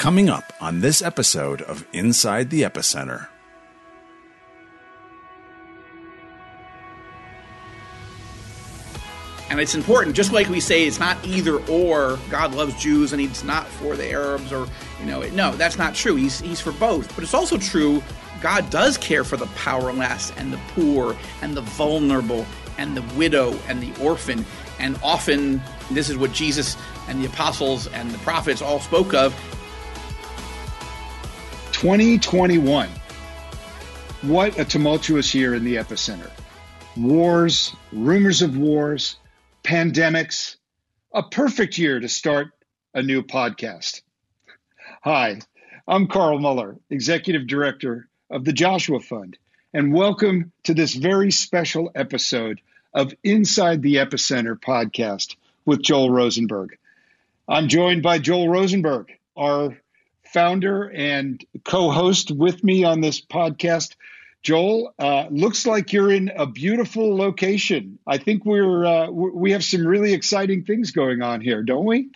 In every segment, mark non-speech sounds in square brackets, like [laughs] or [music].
Coming up on this episode of Inside the Epicenter. And it's important, just like we say, it's not either or. God loves Jews and he's not for the Arabs, or you know, no, that's not true. He's he's for both. But it's also true. God does care for the powerless and the poor and the vulnerable and the widow and the orphan. And often, this is what Jesus and the apostles and the prophets all spoke of. 2021. What a tumultuous year in the epicenter. Wars, rumors of wars, pandemics, a perfect year to start a new podcast. Hi, I'm Carl Moeller, Executive Director of the Joshua Fund, and welcome to this very special episode of Inside the Epicenter podcast with Joel Rosenberg. I'm joined by Joel Rosenberg, our founder and co host with me on this podcast. Joel, uh, looks like you're in a beautiful location. I think we're uh, we have some really exciting things going on here, don't we?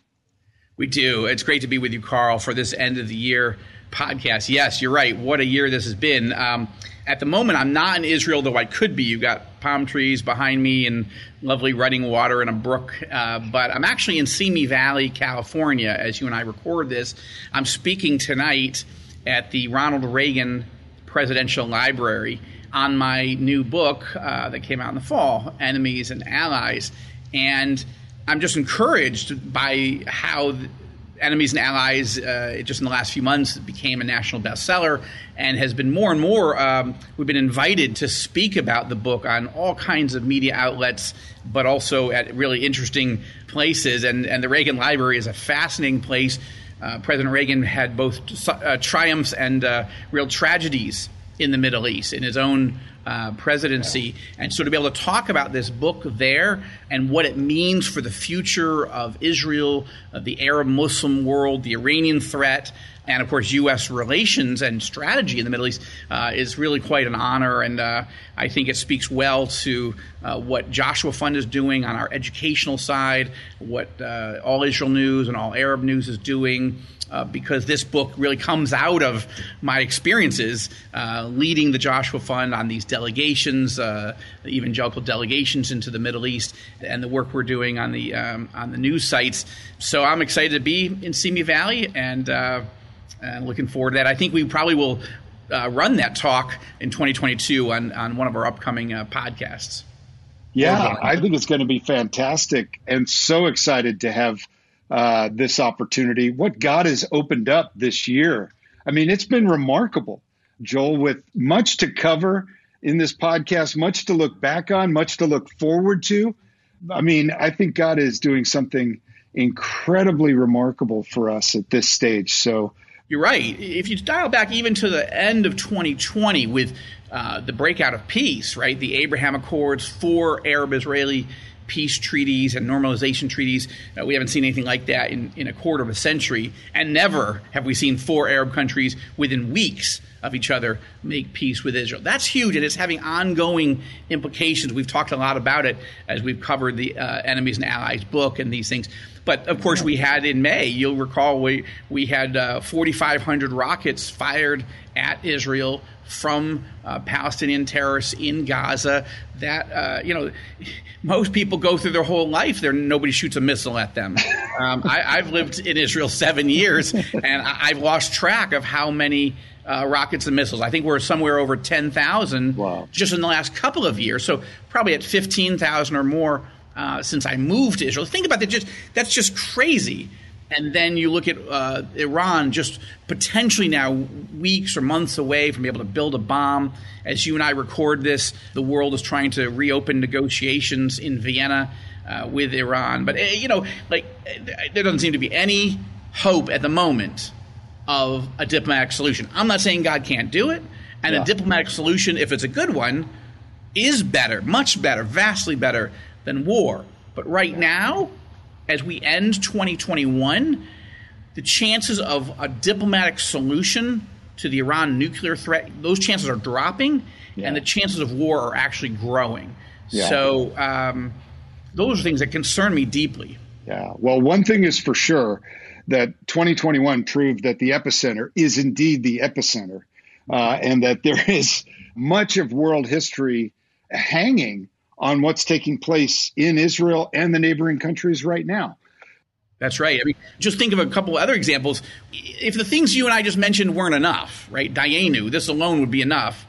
We do. It's great to be with you, Carl, for this end of the year podcast. Yes, you're right. What a year this has been. Um, at the moment, I'm not in Israel, though I could be. You've got palm trees behind me and lovely running water in a brook. Uh, but I'm actually in Simi Valley, California, as you and I record this. I'm speaking tonight at the Ronald Reagan Presidential Library on my new book uh, that came out in the fall, Enemies and Allies. And I'm just encouraged by how Enemies and Allies, uh, just in the last few months, became a national bestseller and has been more and more. Um, we've been invited to speak about the book on all kinds of media outlets, but also at really interesting places. And, and the Reagan Library is a fascinating place uh, President Reagan had both uh, triumphs and uh, real tragedies in the Middle East in his own uh, presidency. And so to be able to talk about this book there and what it means for the future of Israel, of the Arab Muslim world, the Iranian threat, and of course U.S. relations and strategy in the Middle East uh, is really quite an honor, and uh, I think it speaks well to uh, what Joshua Fund is doing on our educational side, what uh, All Israel News and All Arab News is doing. Uh, because this book really comes out of my experiences uh, leading the Joshua Fund on these delegations, the evangelical delegations into the Middle East, and the work we're doing on the um, on the news sites. So I'm excited to be in Simi Valley and and looking forward to that. I think we probably will uh, run that talk in 2022 on, on one of our upcoming uh, podcasts. Yeah, I think it's going to be fantastic and so excited to have uh, this opportunity. What God has opened up this year. I mean, it's been remarkable, Joel, with much to cover in this podcast, much to look back on, much to look forward to. I mean, I think God is doing something incredibly remarkable for us at this stage. So you're right. If you dial back even to the end of 2020 with uh, the breakout of peace, right? The Abraham Accords, four Arab Israeli peace treaties and normalization treaties. Uh, we haven't seen anything like that in, in a quarter of a century. And never have we seen four Arab countries within weeks of each other make peace with Israel. That's huge, and it's having ongoing implications. We've talked a lot about it as we've covered the uh, Enemies and Allies book and these things. But of course, we had in May, you'll recall, we, we had uh, 4,500 rockets fired at Israel from uh, Palestinian terrorists in Gaza. That uh, you know, most people go through their whole life, there nobody shoots a missile at them. Um, I, have lived in Israel seven years, and I, have lost track of how many. Uh, rockets and missiles. I think we're somewhere over 10,000 wow. just in the last couple of years. So probably at 15,000 or more uh, since I moved to Israel. Think about that. Just that's just crazy. And then you look at uh, Iran, just potentially now weeks or months away from being able to build a bomb. As you and I record this, the world is trying to reopen negotiations in Vienna uh, with Iran. But eh, you know, like eh, there doesn't seem to be any hope at the moment of a diplomatic solution. I'm not saying God can't do it, and yeah. a diplomatic solution, if it's a good one, is better, much better, vastly better than war. But right now, as we end 2021, the chances of a diplomatic solution to the Iran nuclear threat, those chances are dropping, yeah. and the chances of war are actually growing. Yeah. So um, those are things that concern me deeply. Yeah. Well, one thing is for sure that 2021 proved that the epicenter is indeed the epicenter, uh, and that there is much of world history hanging on what's taking place in Israel and the neighboring countries right now. That's right. I mean, just think of a couple other examples. If the things you and I just mentioned weren't enough, right? Dayenu, this alone would be enough,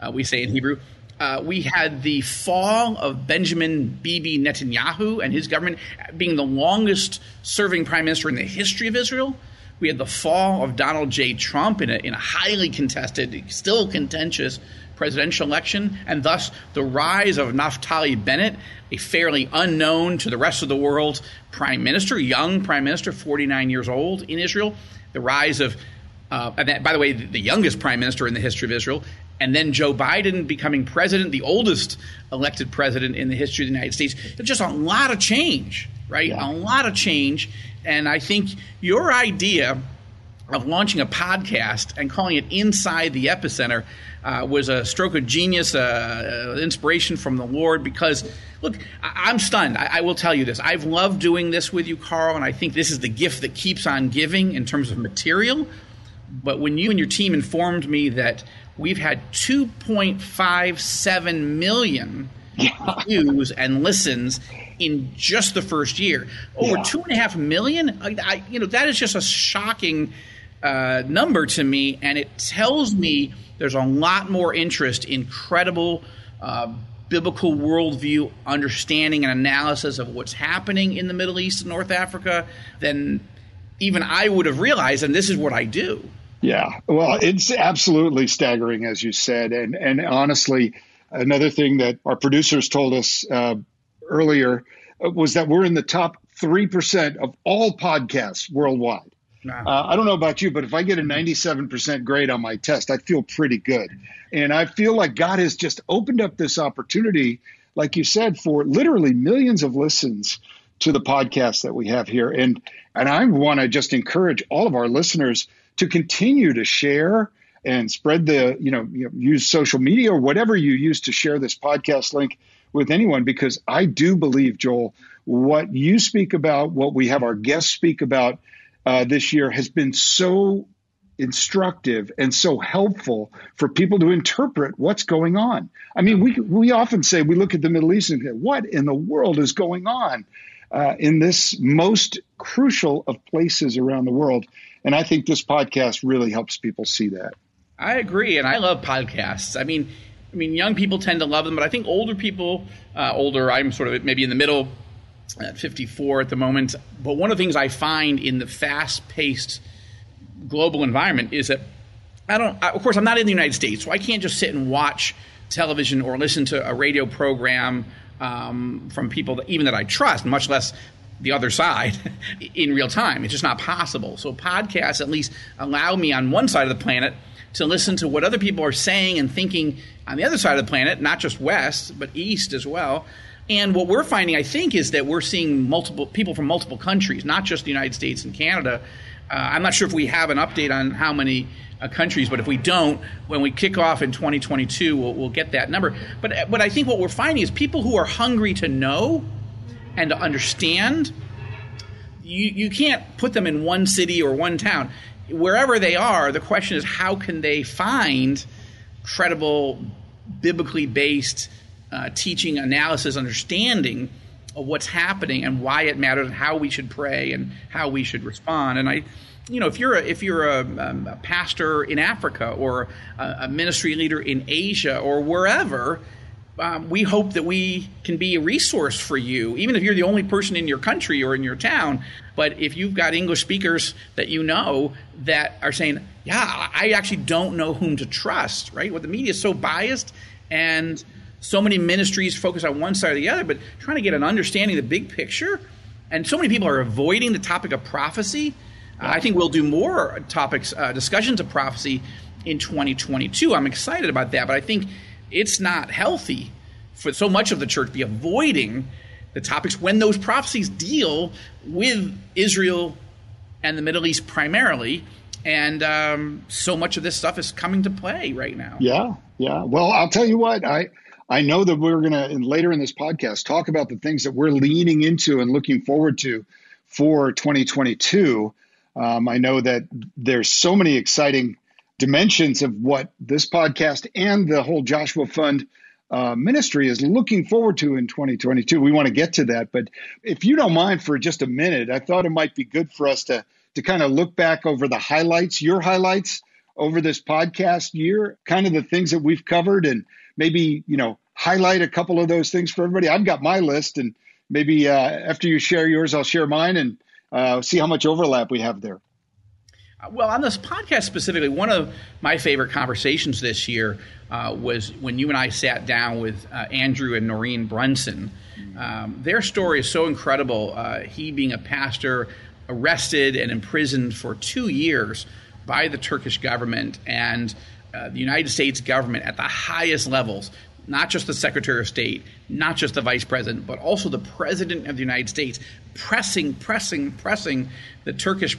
uh, we say in Hebrew. Uh, we had the fall of Benjamin Bibi Netanyahu and his government being the longest serving prime minister in the history of Israel. We had the fall of Donald J. Trump in a, in a highly contested, still contentious presidential election, and thus the rise of Naftali Bennett, a fairly unknown to the rest of the world prime minister, young prime minister, 49 years old in Israel. The rise of, uh, and by the way, the youngest prime minister in the history of Israel, and then Joe Biden becoming president, the oldest elected president in the history of the United States. There's just a lot of change, right? Yeah. A lot of change. And I think your idea of launching a podcast and calling it Inside the Epicenter uh, was a stroke of genius, uh, uh, inspiration from the Lord. Because, look, I- am stunned. I-, I will tell you this. I've loved doing this with you, Carl, and I think this is the gift that keeps on giving in terms of material. But when you and your team informed me that we've had 2.57 million [laughs] views and listens in just the first year, over yeah. two and a half million. I, I, you know, that is just a shocking uh, number to me, and it tells me there's a lot more interest in credible. Uh, biblical worldview understanding and analysis of what's happening in the Middle East and North Africa than even I would have realized, and this is what I do. Yeah, well, it's absolutely staggering, as you said, and and honestly, another thing that our producers told us uh, earlier was that we're in the top three percent of all podcasts worldwide. Nah. Uh, I don't know about you, but if I get a 97% grade on my test, I feel pretty good. And I feel like God has just opened up this opportunity, like you said, for literally millions of listens to the podcast that we have here. And and I want to just encourage all of our listeners to continue to share and spread the, you know, you know, use social media or whatever you use to share this podcast link with anyone, because I do believe, Joel, what you speak about, what we have our guests speak about uh, this year has been so instructive and so helpful for people to interpret what's going on. I mean, we we often say we look at the Middle East and say, what in the world is going on uh, in this most crucial of places around the world? And I think this podcast really helps people see that. I agree, and I love podcasts. I mean, I mean, young people tend to love them, but I think older people, uh, older, I'm sort of maybe in the middle, at 54 at the moment. But one of the things I find in the fast-paced global environment is that I don't. Of course, I'm not in the United States, so I can't just sit and watch television or listen to a radio program um, from people that even that I trust, much less the other side [laughs] in real time. It's just not possible. So podcasts at least allow me on one side of the planet to listen to what other people are saying and thinking on the other side of the planet, not just west, but east as well. And what we're finding, I think, is that we're seeing multiple people from multiple countries, not just the United States and Canada. Uh, I'm not sure if we have an update on how many uh, countries, but if we don't, when we kick off in 2022, we'll, we'll get that number. But but I think what we're finding is people who are hungry to know and to understand, you, you can't put them in one city or one town. Wherever they are, the question is how can they find credible, biblically based uh, teaching, analysis, understanding of what's happening and why it matters and how we should pray and how we should respond. And I, you know, if you're a, if you're a, um, a pastor in Africa or a, a ministry leader in Asia or wherever, um, we hope that we can be a resource for you, even if you're the only person in your country or in your town. But if you've got English speakers that you know that are saying, yeah, I actually don't know whom to trust, right? What the media is so biased and so many ministries focus on one side or the other, but trying to get an understanding of the big picture. And so many people are avoiding the topic of prophecy. Uh, I think we'll do more topics, uh, discussions of prophecy in 2022. I'm excited about that, but I think it's not healthy for so much of the church be avoiding the topics when those prophecies deal with Israel and the Middle East primarily. And um, so much of this stuff is coming to play right now. Yeah, yeah. Well, I'll tell you what, I I know that we're going to later in this podcast talk about the things that we're leaning into and looking forward to for 2022. Um, I know that there's so many exciting dimensions of what this podcast and the whole Joshua Fund uh, ministry is looking forward to in 2022. We want to get to that, but if you don't mind for just a minute, I thought it might be good for us to to kind of look back over the highlights, your highlights over this podcast year, kind of the things that we've covered, and maybe you know highlight a couple of those things for everybody. I've got my list, and maybe uh, after you share yours, I'll share mine and uh, see how much overlap we have there. Well, on this podcast specifically, one of my favorite conversations this year uh, was when you and I sat down with uh, Andrew and Norine Brunson. Um, their story is so incredible. Uh, he, being a pastor, arrested and imprisoned for two years by the Turkish government and uh, the United States government at the highest levels. Not just the Secretary of State, not just the Vice President, but also the President of the United States, pressing, pressing, pressing the Turkish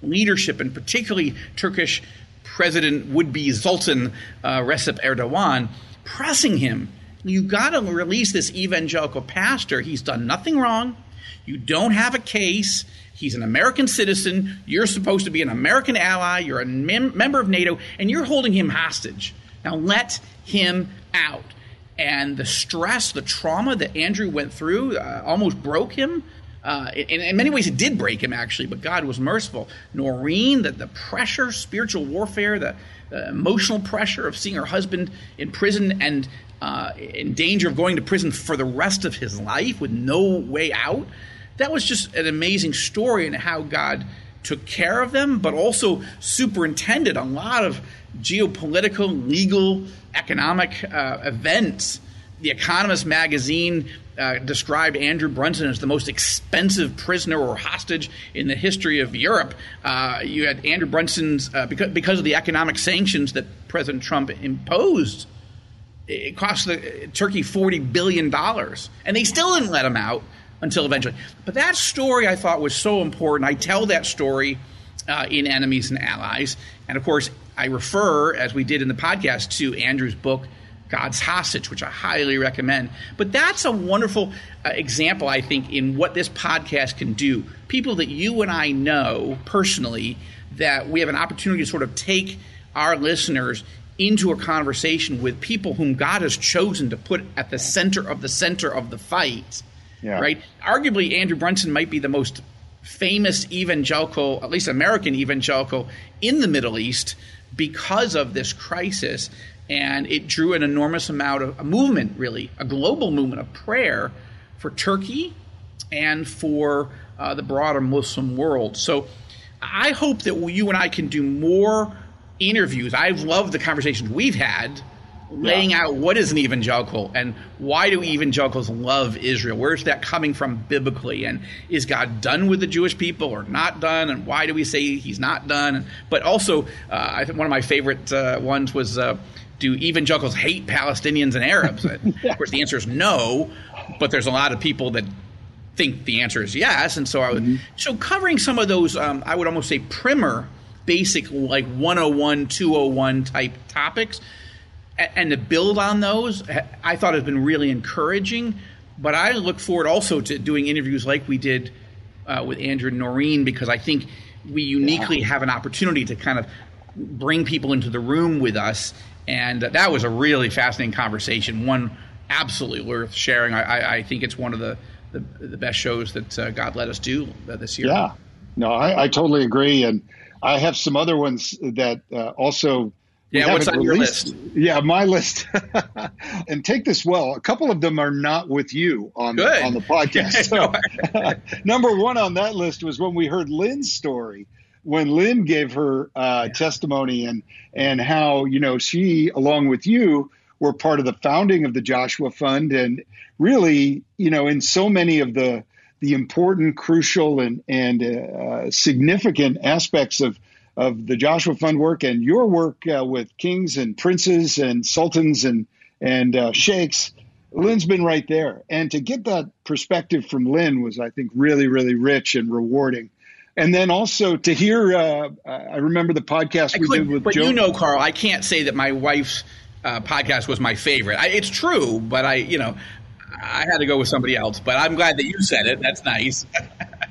leadership, and particularly Turkish President would be Sultan uh, Recep Erdogan, pressing him. You got to release this evangelical pastor. He's done nothing wrong. You don't have a case. He's an American citizen. You're supposed to be an American ally. You're a mem- member of NATO, and you're holding him hostage. Now let him out. And the stress, the trauma that Andrew went through uh, almost broke him. Uh, in, in, many ways, it did break him, actually, but God was merciful. Norine, the, the pressure, spiritual warfare, the, the emotional pressure of seeing her husband in prison and uh, in danger of going to prison for the rest of his life with no way out. That was just an amazing story and how God took care of them, but also superintended a lot of geopolitical, legal, economic uh, events. The Economist magazine uh, described Andrew Brunson as the most expensive prisoner or hostage in the history of Europe. Uh, you had Andrew Brunson's, uh, because, because of the economic sanctions that President Trump imposed, it cost the, Turkey $40 billion. And they still didn't let him out until eventually. But that story I thought was so important. I tell that story uh, in Enemies and Allies. And of course, I refer, as we did in the podcast, to Andrew's book, God's Hostage, which I highly recommend. But that's a wonderful uh, example, I think, in what this podcast can do. People that you and I know personally, that we have an opportunity to sort of take our listeners into a conversation with people whom God has chosen to put at the center of the center of the fight. Yeah. Right? Arguably, Andrew Brunson might be the most famous evangelical, at least American evangelical, in the Middle East because of this crisis and it drew an enormous amount of a movement, really, a global movement of prayer for Turkey and for uh, the broader Muslim world. So I hope that you and I can do more interviews. I've loved the conversations we've had laying yeah. out what is an evangelical and why do evangelicals love Israel? Where's that coming from biblically? And is God done with the Jewish people or not done? And why do we say he's not done? But also, uh, I think one of my favorite uh, ones was uh, do evangelicals hate Palestinians and Arabs? [laughs] of course, the answer is no, but there's a lot of people that think the answer is yes. And so I would, mm-hmm. so covering some of those, um, I would almost say primer, basic like 101, 201 type topics, and to build on those, I thought has been really encouraging. But I look forward also to doing interviews like we did uh, with Andrew and Norine because I think we uniquely yeah. have an opportunity to kind of bring people into the room with us and that was a really fascinating conversation. One absolutely worth sharing. I, I think it's one of the, the, the best shows that uh, God let us do uh, this year. Yeah, no, I, I, totally agree. And I have some other ones that uh, also. Yeah, what's on released. your list? Yeah, my list. [laughs] and take this well. A couple of them are not with you on the, on the podcast. [laughs] So, [laughs] number one on that list was when we heard Lynn's story when Lynn gave her uh, yeah. testimony and and how you know she along with you were part of the founding of the Joshua Fund and really you know in so many of the the important, crucial, and and uh, significant aspects of of the Joshua Fund work and your work uh, with kings and princes and sultans and and uh, sheikhs. Lynn's been right there, and to get that perspective from Lynn was, I think, really, really rich and rewarding and then also to hear, uh, I remember the podcast I we did with. But Joe. you know, Carl, I can't say that my wife's uh, podcast was my favorite. I, it's true, but I, you know, I had to go with somebody else. But I'm glad that you said it. That's nice.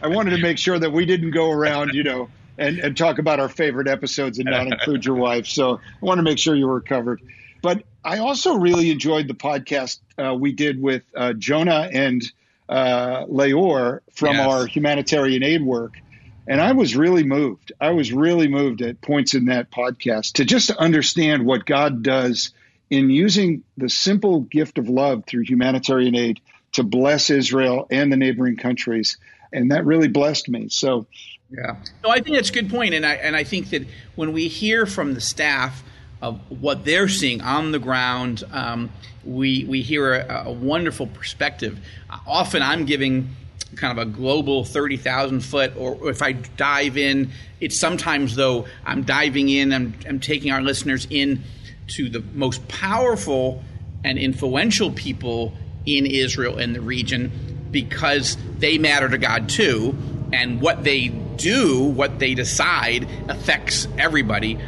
I wanted to make sure that we didn't go around, you know, and, and talk about our favorite episodes and not include your wife. So I want to make sure you were covered. But I also really enjoyed the podcast uh, we did with uh, Jonah and uh, Leor from yes. our humanitarian aid work. And I was really moved. I was really moved at points in that podcast to just understand what God does in using the simple gift of love through humanitarian aid to bless Israel and the neighboring countries. And that really blessed me. So, yeah. No, I think that's a good point. And I, and I think that when we hear from the staff of what they're seeing on the ground, um, we, we hear a, a wonderful perspective. Often I'm giving kind of a global 30,000 foot, or if I dive in, it's sometimes though I'm diving in, I'm, I'm taking our listeners in to the most powerful and influential people in Israel and the region because they matter to God too. And what they do, what they decide, affects everybody.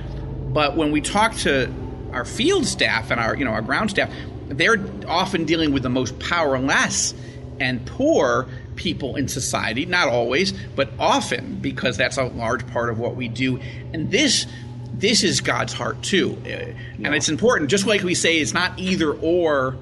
But when we talk to our field staff and our, you know, our ground staff, they're often dealing with the most powerless and poor people in society. Not always, but often, because that's a large part of what we do. And this this is God's heart too. Uh, yeah. And it's important, just like we say it's not either or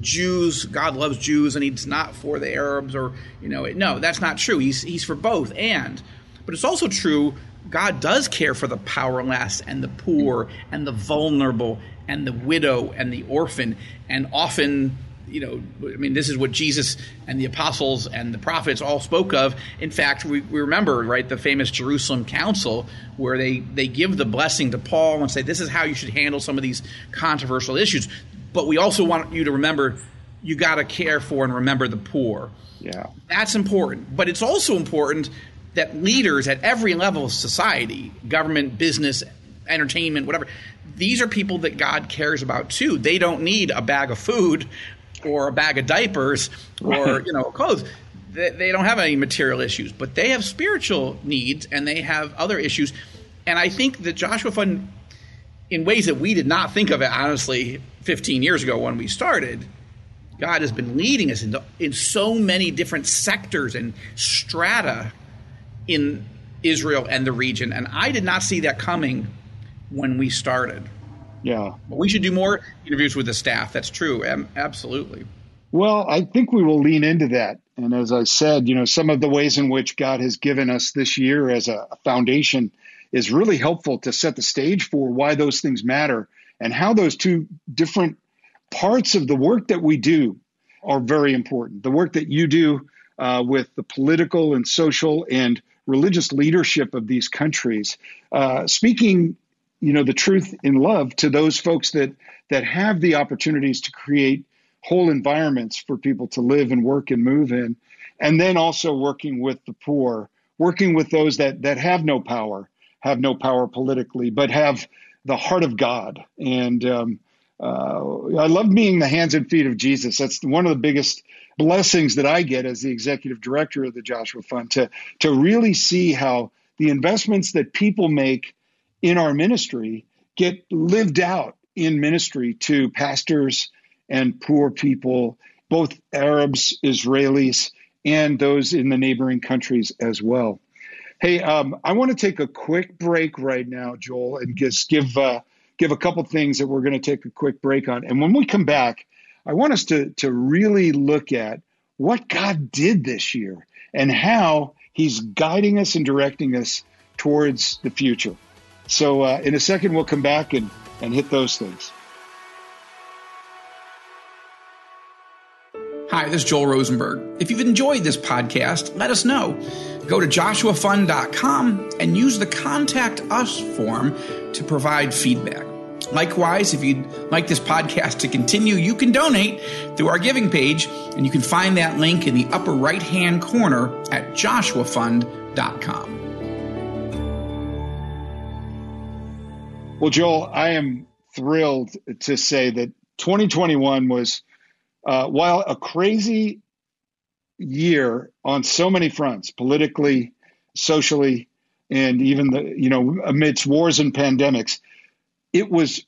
Jews, God loves Jews and he's not for the Arabs or, you know, no, that's not true. He's, he's for both. And, but it's also true God does care for the powerless and the poor and the vulnerable and the widow and the orphan. And often, you know, I mean, this is what Jesus and the apostles and the prophets all spoke of. In fact, we, we remember, right, the famous Jerusalem Council where they, they give the blessing to Paul and say, this is how you should handle some of these controversial issues. But we also want you to remember you got to care for and remember the poor. Yeah. That's important. But it's also important that leaders at every level of society, government, business, entertainment, whatever, these are people that God cares about too. They don't need a bag of food or a bag of diapers or, you know, clothes. They, they don't have any material issues, but they have spiritual needs and they have other issues. And I think the Joshua Fund in ways that we did not think of it, honestly, 15 years ago when we started. God has been leading us in, in so many different sectors and strata in Israel and the region. And I did not see that coming when we started. Yeah. But we should do more interviews with the staff. That's true. absolutely. Well, I think we will lean into that. And as I said, you know, some of the ways in which God has given us this year as a foundation is really helpful to set the stage for why those things matter and how those two different parts of the work that we do are very important. The work that you do uh, with the political and social and religious leadership of these countries, uh, speaking, you know, the truth in love to those folks that that have the opportunities to create whole environments for people to live and work and move in, and then also working with the poor, working with those that that have no power, have no power politically, but have the heart of God. And um, uh, I love being the hands and feet of Jesus. That's one of the biggest blessings that I get as the executive director of the Joshua Fund to to really see how the investments that people make in our ministry get lived out in ministry to pastors and poor people, both Arabs, Israelis, and those in the neighboring countries as well. Hey, um, I want to take a quick break right now, Joel, and just give uh, give a couple things that we're going to take a quick break on. And when we come back, I want us to to really look at what God did this year and how He's guiding us and directing us towards the future. So, uh, in a second, we'll come back and and hit those things. Hi, this is Joel Rosenberg. If you've enjoyed this podcast, let us know. Go to joshuafund.com and use the Contact Us form to provide feedback. Likewise, if you'd like this podcast to continue, you can donate through our giving page, and you can find that link in the upper right hand corner at joshuafund.com. Well, Joel, I am thrilled to say that 2021 was, uh, while a crazy year on so many fronts, politically, socially, and even the you know amidst wars and pandemics, it was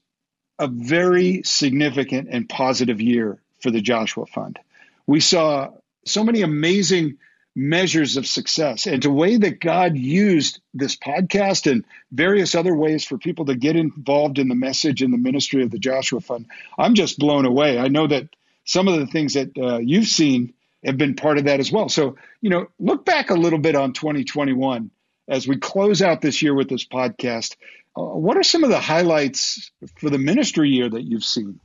a very significant and positive year for the Joshua Fund. We saw so many amazing measures of success and the way that God used this podcast and various other ways for people to get involved in the message and the ministry of the Joshua Fund, I'm just blown away. I know that some of the things that uh, you've seen have been part of that as well. So, you know, look back a little bit on 2021 as we close out this year with this podcast. Uh, what are some of the highlights for the ministry year that you've seen?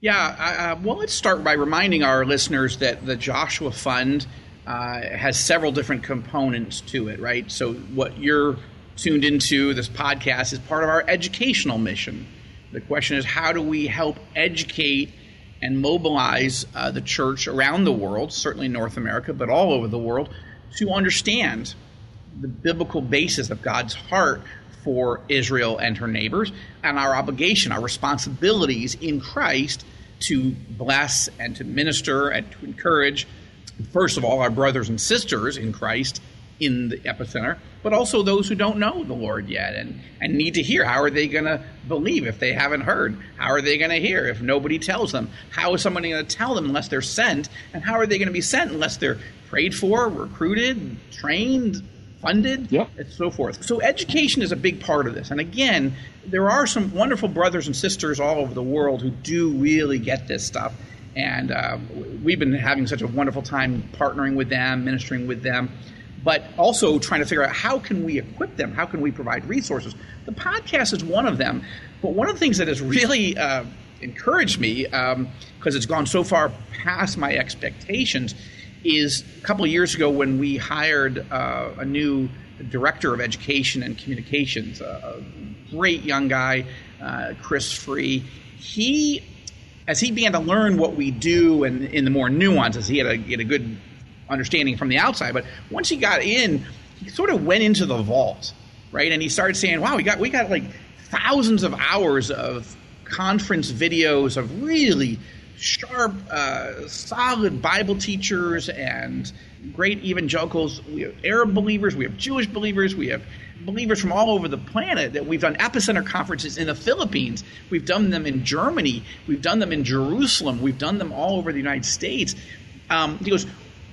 Yeah, uh, well, let's start by reminding our listeners that the Joshua Fund uh, has several different components to it, right? So, what you're tuned into, this podcast, is part of our educational mission. The question is, how do we help educate and mobilize uh, the church around the world, certainly North America, but all over the world, to understand the biblical basis of God's heart for Israel and her neighbors, and our obligation, our responsibilities in Christ to bless and to minister and to encourage, first of all, our brothers and sisters in Christ in the epicenter, but also those who don't know the Lord yet and, and need to hear. How are they going to believe if they haven't heard? How are they going to hear if nobody tells them? How is somebody going to tell them unless they're sent? And how are they going to be sent unless they're prayed for, recruited, trained, funded, yep. and so forth? So education is a big part of this. And again, there are some wonderful brothers and sisters all over the world who do really get this stuff. And uh, we've been having such a wonderful time partnering with them, ministering with them but also trying to figure out how can we equip them? How can we provide resources? The podcast is one of them. But one of the things that has really uh, encouraged me, because um, it's gone so far past my expectations, is a couple years ago when we hired uh, a new director of education and communications, a great young guy, uh, Chris Free. He, as he began to learn what we do and in the more nuances, he had a, he had a good understanding from the outside. But once he got in, he sort of went into the vault, right? And he started saying, "Wow, we got we got like thousands of hours of conference videos of really sharp, uh, solid Bible teachers and great evangelicals. We have Arab believers, we have Jewish believers, we have believers from all over the planet that we've done epicenter conferences in the Philippines. We've done them in Germany. We've done them in Jerusalem. We've done them all over the United States. Um, he goes,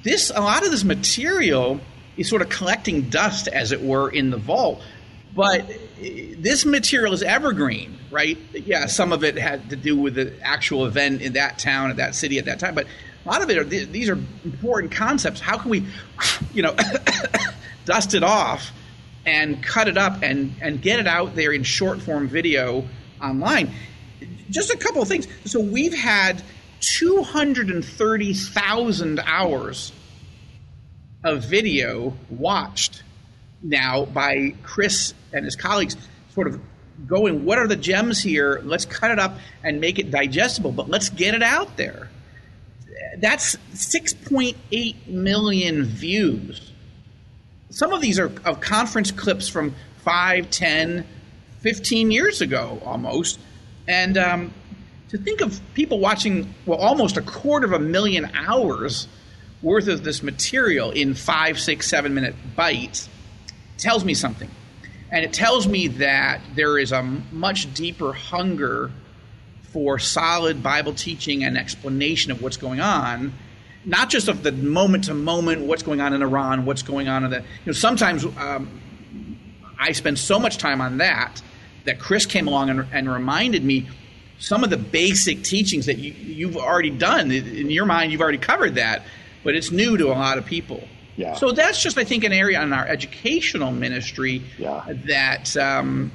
this a lot of this material is sort of collecting dust, as it were, in the vault. But eh, this material is evergreen, right? Yeah, some of it had to do with the actual event in that town, at that city, at that time. But a lot of it are these are important concepts. How can we, [coughs] you know, [coughs] dust it off and cut it up and and get it out there in short form video online? Just a couple of things. So we've had 230,000 hours of video watched now by Chris and his colleagues, sort of going, what are the gems here? Let's cut it up and make it digestible, but let's get it out there. That's 6.8 million views. Some of these are of conference clips from 5, 10, 15 years ago almost. And um, to think of people watching, well, almost a quarter of a million hours worth of this material in five, six, seven minute bites tells me something. And it tells me that there is a much deeper hunger for solid Bible teaching and explanation of what's going on, not just of the moment to moment, what's going on in Iran, what's going on in the. You know, sometimes um, I spend so much time on that that Chris came along and, and reminded me some of the basic teachings that you, have already done. In your mind, you've already covered that, but it's new to a lot of people. Yeah. So that's just, I think, an area in our educational ministry yeah. that um,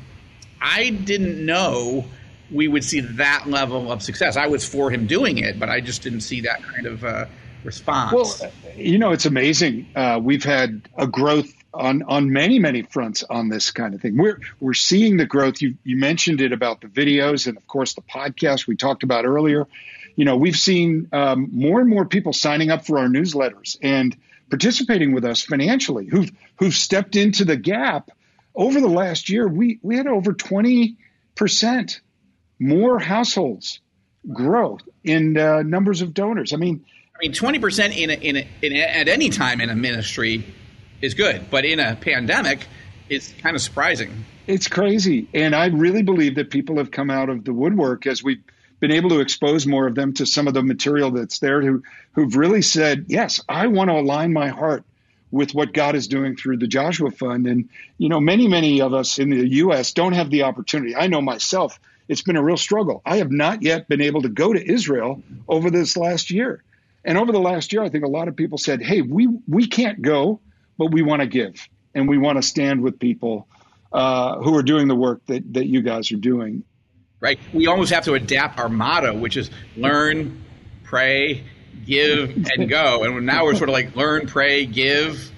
I didn't know we would see that level of success. I was for him doing it, but I just didn't see that kind of uh, response. Well, you know, it's amazing. Uh, we've had a growth on on many many fronts on this kind of thing. We're we're seeing the growth. You you mentioned it about the videos and of course the podcast we talked about earlier. You know, we've seen um, more and more people signing up for our newsletters and participating with us financially who've who've stepped into the gap over the last year. We we had over twenty percent more households growth in uh, numbers of donors. I mean. I mean, twenty percent in, in, in at any time in a ministry is good, but in a pandemic, it's kind of surprising. It's crazy, and I really believe that people have come out of the woodwork as we've been able to expose more of them to some of the material that's there who who've really said, yes, I want to align my heart with what God is doing through the Joshua Fund. And, you know, many, many of us in the U.S. don't have the opportunity. I know myself, it's been a real struggle. I have not yet been able to go to Israel over this last year. And over the last year, I think a lot of people said, hey, we, we can't go, but we want to give and we want to stand with people uh, who are doing the work that, that you guys are doing. Right. We almost have to adapt our motto, which is learn, pray, give, and go. And now we're sort of like learn, pray, give,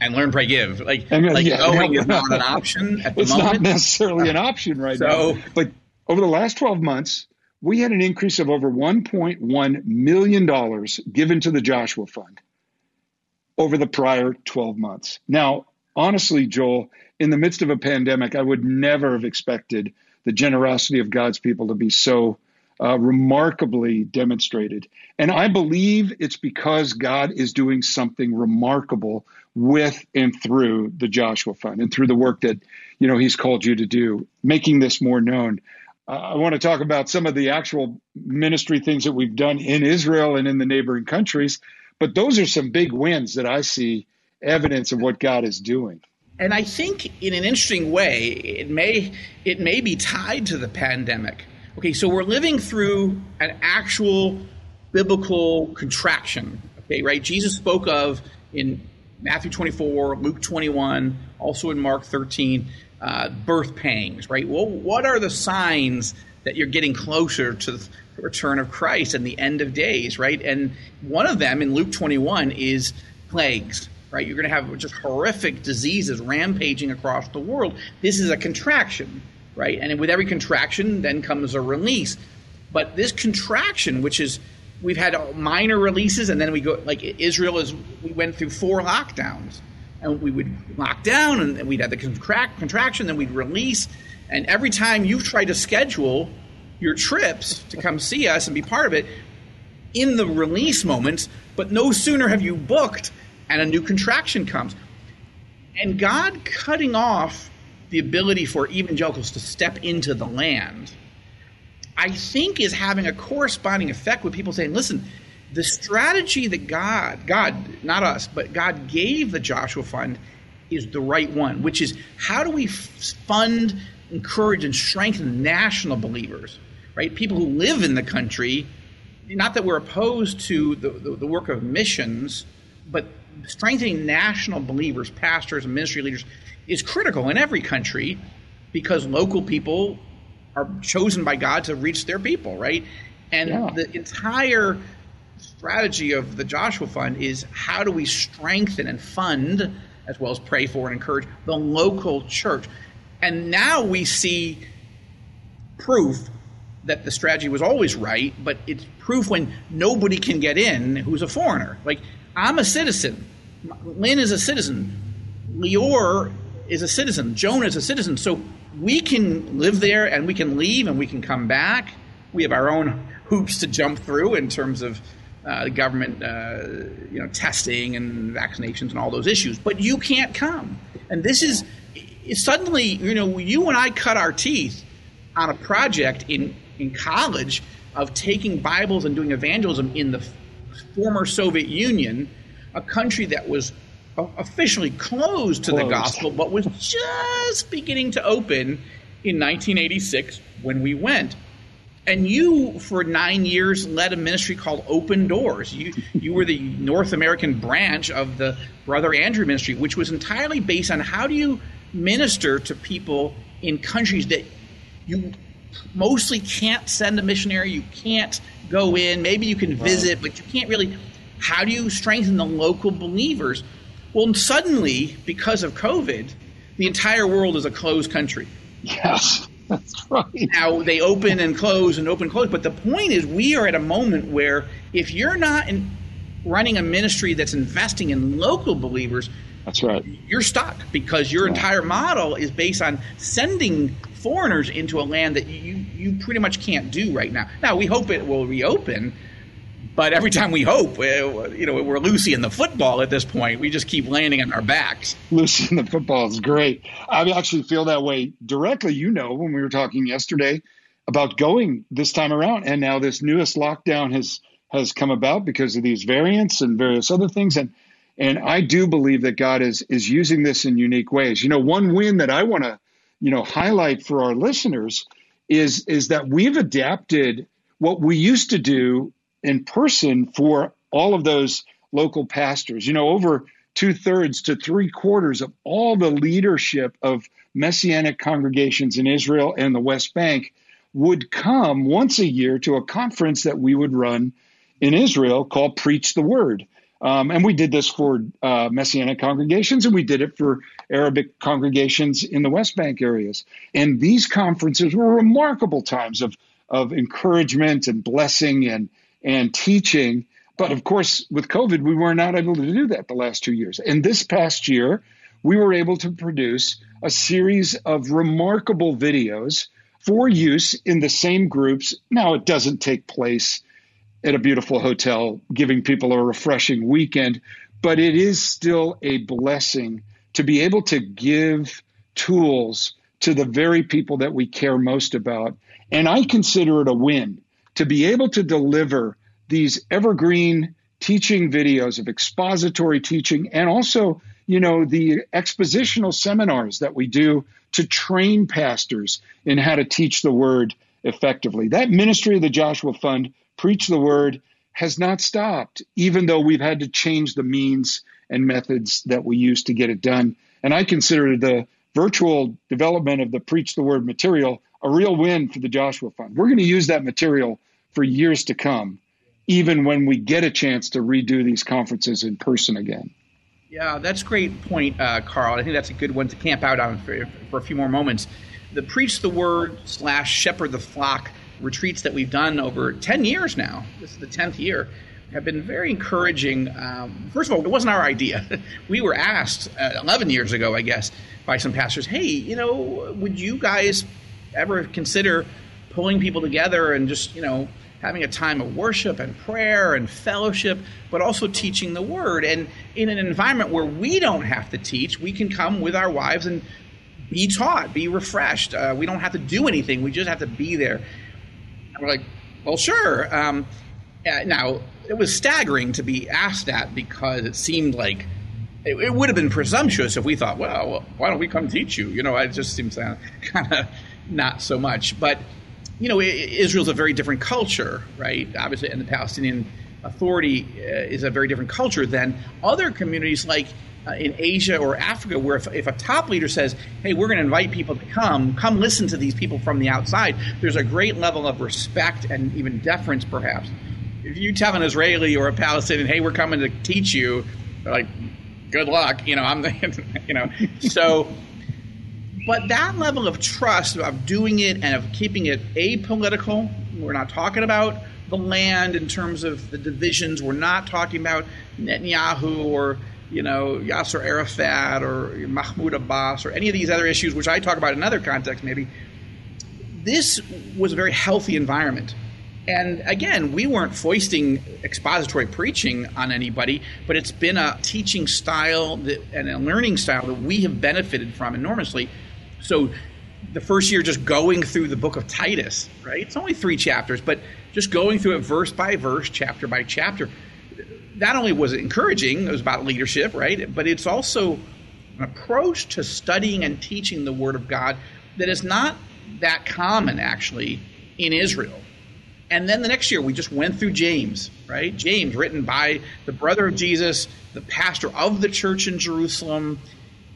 and learn, pray, give. Like, and, like yeah, going yeah, is not an option at the it's moment. It's not necessarily an option right so, now. But over the last 12 months, we had an increase of over $1.1 million given to the Joshua Fund over the prior 12 months. Now, honestly, Joel, in the midst of a pandemic, I would never have expected the generosity of God's people to be so uh, remarkably demonstrated. And I believe it's because God is doing something remarkable with and through the Joshua Fund and through the work that you know He's called you to do, making this more known. Uh, I want to talk about some of the actual ministry things that we've done in Israel and in the neighboring countries, but those are some big wins that I see evidence of what God is doing. And I think in an interesting way, it may it may be tied to the pandemic Okay, so we're living through an actual biblical contraction. Okay, right? Jesus spoke of in Matthew 24, Luke 21, also in Mark 13, uh, birth pangs, right? Well, what are the signs that you're getting closer to the return of Christ and the end of days, right? And one of them in Luke 21 is plagues, right? You're going to have just horrific diseases rampaging across the world. This is a contraction right? And with every contraction, then comes a release. But this contraction, which is we've had minor releases, and then we go like Israel is we went through four lockdowns, and we would lock down, and we'd have the contract, contraction, then we'd release, and every time you've tried to schedule your trips to come see us and be part of it in the release moments, but no sooner have you booked and a new contraction comes. And God cutting off the ability for evangelicals to step into the land, I think is having a corresponding effect with people saying, listen, the strategy that God, God, not us, but God gave the Joshua Fund is the right one, which is how do we fund, encourage, and strengthen national believers, right? People who live in the country, not that we're opposed to the, the, the work of missions, but strengthening national believers, pastors, and ministry leaders is critical in every country because local people are chosen by God to reach their people, right? And yeah. the entire strategy of the Joshua Fund is how do we strengthen and fund, as well as pray for and encourage, the local church. And now we see proof that the strategy was always right, but it's proof when nobody can get in who's a foreigner. Like, I'm a citizen. Lynn is a citizen. Lior is a citizen. Joan is a citizen. So we can live there and we can leave and we can come back. We have our own hoops to jump through in terms of uh, government, uh, you know, testing and vaccinations and all those issues. But you can't come. And this is suddenly, you know, you and I cut our teeth on a project in in college of taking Bibles and doing evangelism in the former Soviet Union, a country that was officially closed to closed. the gospel, but was just beginning to open in 1986 when we went. And you, for nine years, led a ministry called Open Doors. You you were the North American branch of the Brother Andrew Ministry, which was entirely based on how do you minister to people in countries that you mostly can't send a missionary, you can't go in, maybe you can visit, but you can't really. How do you strengthen the local believers? Well, suddenly, because of COVID, the entire world is a closed country. Yes, [laughs] that's right. Now they open and close and open and close. But the point is, we are at a moment where if you're not in, running a ministry that's investing in local believers, that's right. You're stuck because your yeah. entire model is based on sending foreigners into a land that you you pretty much can't do right now. Now we hope it will reopen, but every time we hope, you know, we're Lucy in the football at this point. We just keep landing on our backs. Lucy in the football is great. I actually feel that way directly. You know, when we were talking yesterday, about going this time around. And now this newest lockdown has has come about because of these variants and various other things. And and I do believe that God is is using this in unique ways. You know, one win that I want to, you know, highlight for our listeners is is that we've adapted what we used to do in person for all of those local pastors. You know, over two thirds to three quarters of all the leadership of messianic congregations in Israel and the West Bank would come once a year to a conference that we would run in Israel called Preach the Word. Um, and we did this for uh, Messianic congregations, and we did it for Arabic congregations in the West Bank areas. And these conferences were remarkable times of, of encouragement and blessing and, and teaching. But of course, with COVID, we were not able to do that the last two years. And this past year, we were able to produce a series of remarkable videos for use in the same groups. Now, it doesn't take place at a beautiful hotel, giving people a refreshing weekend. But it is still a blessing to be able to give tools to the very people that we care most about. And I consider it a win to be able to deliver these evergreen teaching videos of expository teaching and also, you know, the expositional seminars that we do to train pastors in how to teach the word effectively. That ministry of the Joshua Fund preach the word has not stopped, even though we've had to change the means and methods that we use to get it done. And I consider the virtual development of the Preach the Word material a real win for the Joshua Fund. We're going to use that material for years to come, even when we get a chance to redo these conferences in person again. Yeah, that's a great point, uh, Carl. I think that's a good one to camp out on for, for a few more moments. The Preach the Word slash Shepherd the Flock retreats that we've done over 10 years now, this is the 10th year, have been very encouraging. Um, first of all, it wasn't our idea. [laughs] we were asked uh, 11 years ago, I guess, by some pastors, hey, you know, would you guys ever consider pulling people together and just, you know, having a time of worship and prayer and fellowship, but also teaching the word. And in an environment where we don't have to teach, we can come with our wives and be taught, be refreshed. Uh, we don't have to do anything, we just have to be there. And we're like, well, sure. Um, now, it was staggering to be asked that because it seemed like it, it, would have been presumptuous if we thought, well, why don't we come teach you? You know, it just seems kind of [laughs] not so much. But, you know, Israel's a very different culture, right? Obviously, and the Palestinian Authority uh, is a very different culture than other communities like in Asia or Africa, where if, if, a top leader says, "Hey, we're going to invite people to come, come listen to these people from the outside," there's a great level of respect and even deference, perhaps. If you tell an Israeli or a Palestinian, "Hey, we're coming to teach you," like, "Good luck," you know. I'm, the, [laughs] you know, so. But that level of trust of doing it and of keeping it apolitical, we're not talking about the land in terms of the divisions. We're not talking about Netanyahu or you know, Yasser Arafat or Mahmoud Abbas or any of these other issues, which I talk about in another context maybe, this was a very healthy environment. And again, we weren't foisting expository preaching on anybody, but it's been a teaching style that, and a learning style that we have benefited from enormously. So the first year just going through the book of Titus, right? It's only three chapters, but just going through it verse by verse, chapter by chapter, not only was it encouraging, it was about leadership, right? But it's also an approach to studying and teaching the Word of God that is not that common actually in Israel. And then the next year, we just went through James, right? James, written by the brother of Jesus, the pastor of the church in Jerusalem,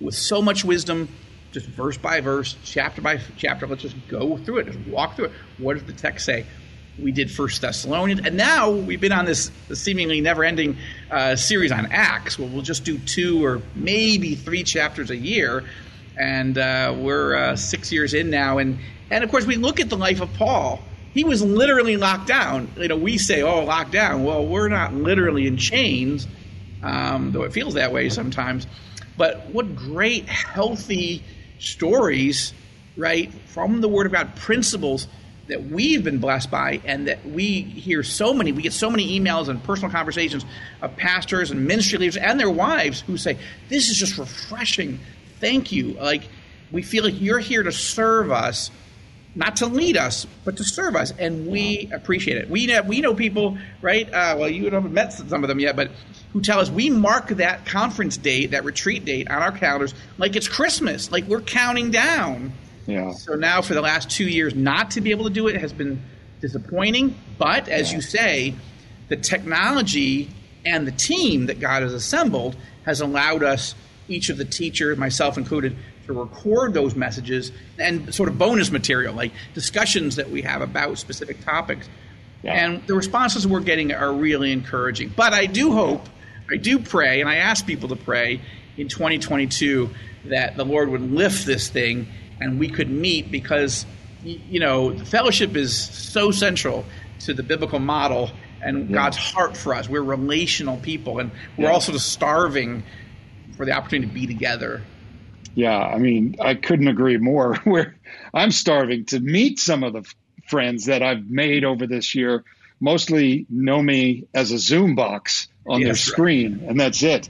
with so much wisdom, just verse by verse, chapter by chapter. Let's just go through it, just walk through it. What does the text say? We did First Thessalonians, and now we've been on this seemingly never-ending uh, series on Acts. Where we'll just do two or maybe three chapters a year, and uh, we're uh, six years in now. And and of course, we look at the life of Paul. He was literally locked down. You know, we say, "Oh, locked down." Well, we're not literally in chains, um, though it feels that way sometimes. But what great, healthy stories, right, from the Word of God, principles that we've been blessed by and that we hear so many we get so many emails and personal conversations of pastors and ministry leaders and their wives who say this is just refreshing thank you like we feel like you're here to serve us not to lead us, but to serve us, and we appreciate it. We know, we know people, right? Uh, well, you haven't met some of them yet, but who tell us we mark that conference date, that retreat date on our calendars like it's Christmas, like we're counting down. Yeah. So now, for the last two years, not to be able to do it has been disappointing. But as yeah. you say, the technology and the team that God has assembled has allowed us, each of the teachers, myself included, to record those messages and sort of bonus material, like discussions that we have about specific topics. Yeah. And the responses we're getting are really encouraging. But I do hope, I do pray, and I ask people to pray in 2022 that the Lord would lift this thing and we could meet because, you know, the fellowship is so central to the biblical model and yeah. God's heart for us. We're relational people, and we're yeah. also just starving for the opportunity to be together. Yeah, I mean, I couldn't agree more. [laughs] Where I'm starving to meet some of the friends that I've made over this year. Mostly know me as a Zoom box on yes, their screen, right. and that's it.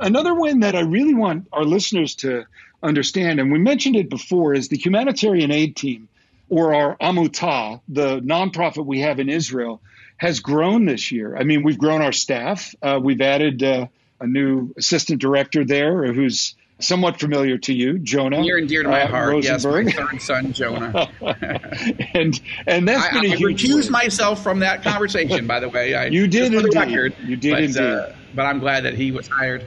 Another one that I really want our listeners to understand, and we mentioned it before, is the humanitarian aid team, or our Amutah, the nonprofit we have in Israel has grown this year. I mean, we've grown our staff. Uh, we've added uh, a new assistant director there who's somewhat familiar to you, Jonah. Near and dear to my uh, heart. Rosenberg. Yes, my third son, Jonah. [laughs] [laughs] and and that's I, been I, a I recused myself from that conversation, by the way. [laughs] I, you did indeed. Record, you did but, indeed. Uh, but I'm glad that he was hired.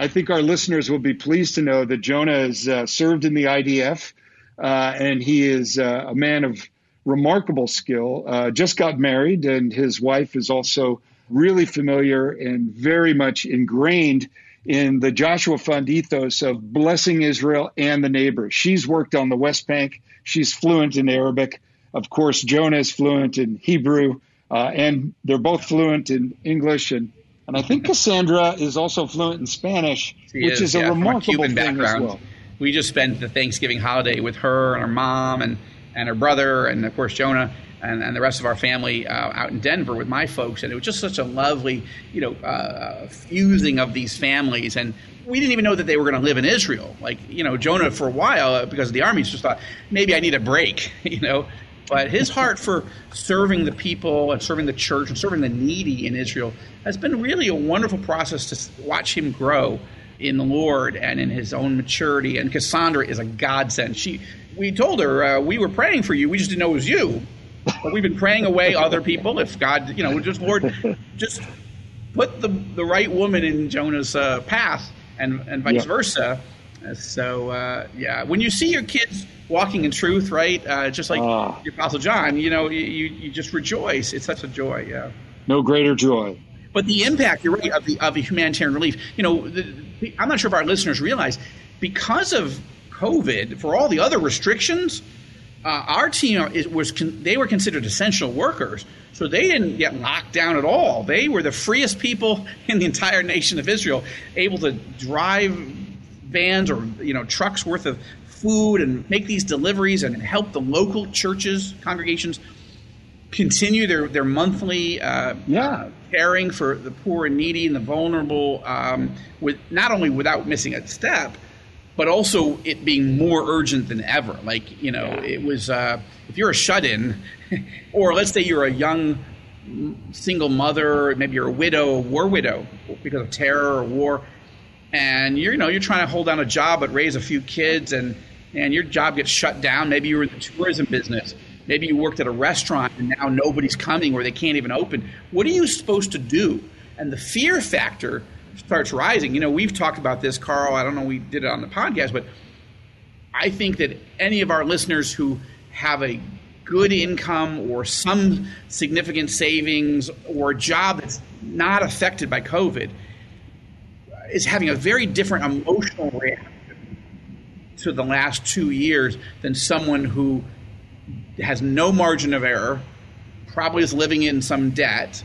I think our listeners will be pleased to know that Jonah has uh, served in the IDF, uh, and he is uh, a man of remarkable skill. Uh, just got married, and his wife is also really familiar and very much ingrained in the Joshua Fund ethos of blessing Israel and the neighbors. She's worked on the West Bank. She's fluent in Arabic. Of course, Jonah is fluent in Hebrew, uh, and they're both fluent in English. And, and I think Cassandra is also fluent in Spanish, she which is, is a yeah, remarkable a thing background. as well. We just spent the Thanksgiving holiday with her and her mom and and her brother, and of course Jonah. And, and the rest of our family uh, out in Denver with my folks, and it was just such a lovely, you know, uh, fusing of these families. And we didn't even know that they were going to live in Israel. Like, you know, Jonah for a while uh, because of the army just thought maybe I need a break, [laughs] you know. But his heart for serving the people and serving the church and serving the needy in Israel has been really a wonderful process to watch him grow in the Lord and in his own maturity. And Cassandra is a godsend. She we told her uh, we were praying for you. We just didn't know it was you. But we've been praying away other people. If God, you know, just Lord, just put the the right woman in Jonah's uh, path, and and vice versa. So uh, yeah, when you see your kids walking in truth, right, uh, just like the Apostle John, you know, you, you just rejoice. It's such a joy. Yeah. No greater joy. But the impact, you're right, of the of the humanitarian relief. You know, the, I'm not sure if our listeners realize because of COVID, for all the other restrictions, uh, our team was con- they were considered essential workers, so they didn't get locked down at all. They were the freest people in the entire nation of Israel, able to drive vans or you know trucks worth of food and make these deliveries and help the local churches congregations continue their their monthly uh, yeah. caring for the poor and needy and the vulnerable um, with not only without missing a step but also it being more urgent than ever. Like, you know, yeah. it was, uh, if you're a shut in, [laughs] or let's say you're a young single mother, maybe you're a widow, war widow because of terror or war, and you're, you know, you're trying to hold down a job but raise a few kids and, and your job gets shut down. Maybe you were in the tourism business. Maybe you worked at a restaurant and now nobody's coming or they can't even open. What are you supposed to do? And the fear factor starts rising. You know, we've talked about this, Carl. I don't know we did it on the podcast, but I think that any of our listeners who have a good income or some significant savings or a job that's not affected by COVID is having a very different emotional reaction to the last two years than someone who has no margin of error, probably is living in some debt,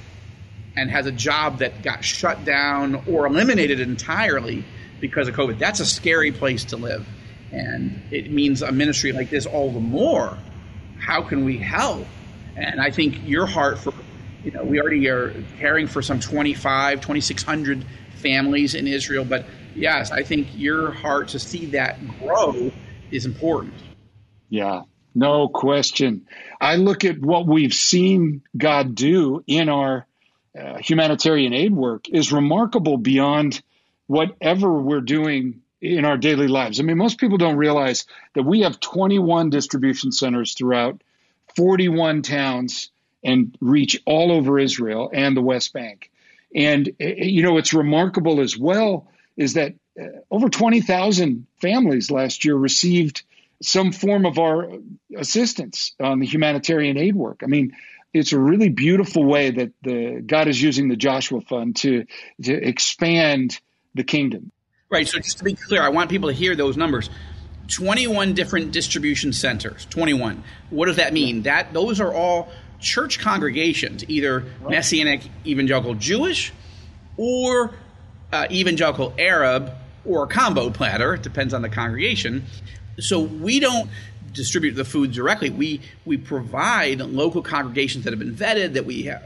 and has a job that got shut down or eliminated entirely because of COVID, that's a scary place to live. And it means a ministry like this all the more. How can we help? And I think your heart for, you know, we already are caring for some 25, 2,600 families in Israel. But yes, I think your heart to see that grow is important. Yeah. No question. I look at what we've seen God do in our uh, humanitarian aid work is remarkable beyond whatever we're doing in our daily lives. I mean, most people don't realize that we have 21 distribution centers throughout 41 towns and reach all over Israel and the West Bank. And, eh, eh, you know, it's remarkable as well is that uh, over 20,000 families last year received some form of our assistance on the humanitarian aid work. I mean, it's a really beautiful way that the God is using the Joshua Fund to to expand the kingdom. Right. So just to be clear, I want people to hear those numbers. 21 different distribution centers. 21. What does that mean? That those are all church congregations, either right. Messianic evangelical Jewish or uh, evangelical Arab or a combo platter. It depends on the congregation. So we don't distribute the food directly. We we provide local congregations that have been vetted that we have,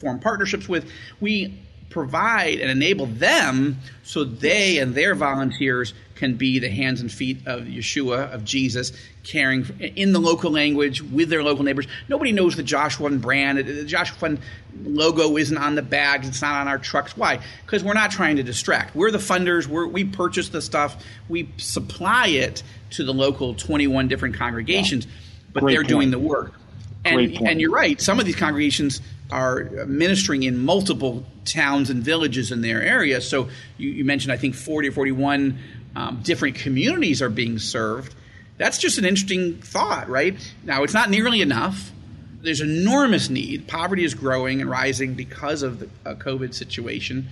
form partnerships with. We provide and enable them so they and their volunteers can be the hands and feet of Yeshua, of Jesus, caring in the local language with their local neighbors. Nobody knows the Joshua brand. The Joshua Fund logo isn't on the bags. It's not on our trucks. Why? Because we're not trying to distract. We're the funders. We're, we purchase the stuff. We supply it to the local 21 different congregations, yeah. but Great they're point. doing the work. And, and you're right. Some of these congregations are ministering in multiple towns and villages in their area. So you, you mentioned, I think, 40 or 41 um, different communities are being served. That's just an interesting thought, right? Now, it's not nearly enough. There's enormous need. Poverty is growing and rising because of the uh, COVID situation.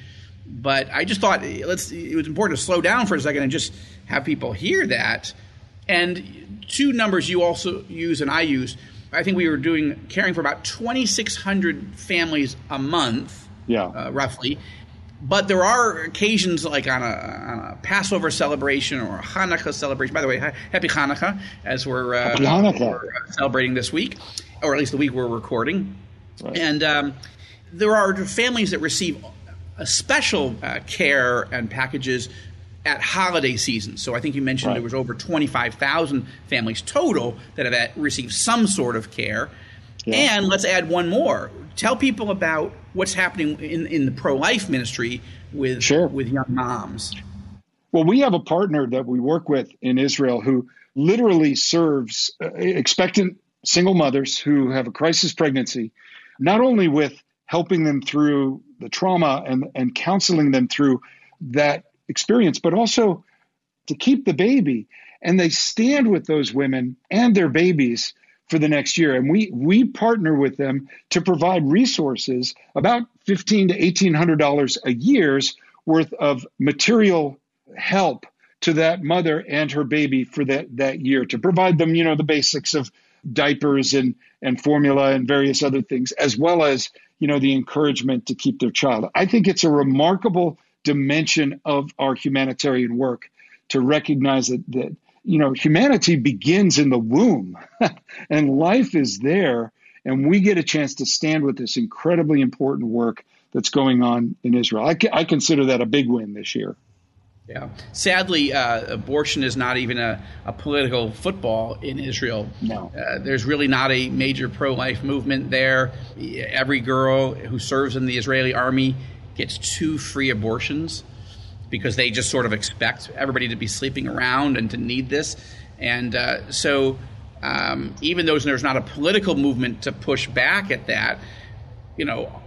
But I just thought let's. It was important to slow down for a second and just have people hear that. And two numbers you also use and I use I think we were doing caring for about 2,600 families a month, yeah, uh, roughly. But there are occasions like on a, on a, Passover celebration or a Hanukkah celebration. By the way, happy Hanukkah as we're, uh, Hanukkah. we're uh, celebrating this week, or at least the week we're recording. Right. And um, there are families that receive a special uh, care and packages at holiday season. So I think you mentioned right. there was over 25,000 families total that have received some sort of care. Yeah. And let's add one more. Tell people about what's happening in, in the pro life ministry with sure. with young moms. Well, we have a partner that we work with in Israel who literally serves uh, expectant single mothers who have a crisis pregnancy, not only with helping them through the trauma and, and counseling them through that experience, but also to keep the baby. And they stand with those women and their babies for the next year. And we we partner with them to provide resources, about fifteen to eighteen hundred dollars a year's worth of material help to that mother and her baby for that that year to provide them, you know, the basics of diapers and and formula and various other things, as well as you know the encouragement to keep their child. I think it's a remarkable dimension of our humanitarian work to recognize that, that you know humanity begins in the womb [laughs] and life is there and we get a chance to stand with this incredibly important work that's going on in israel i, I consider that a big win this year yeah. Sadly, uh, abortion is not even a, a, political football in Israel. No. Uh, there's really not a major pro life movement there. Every girl who serves in the Israeli army gets two free abortions because they just sort of expect everybody to be sleeping around and to need this. And uh, so, um, even though there's not a political movement to push back at that, you know,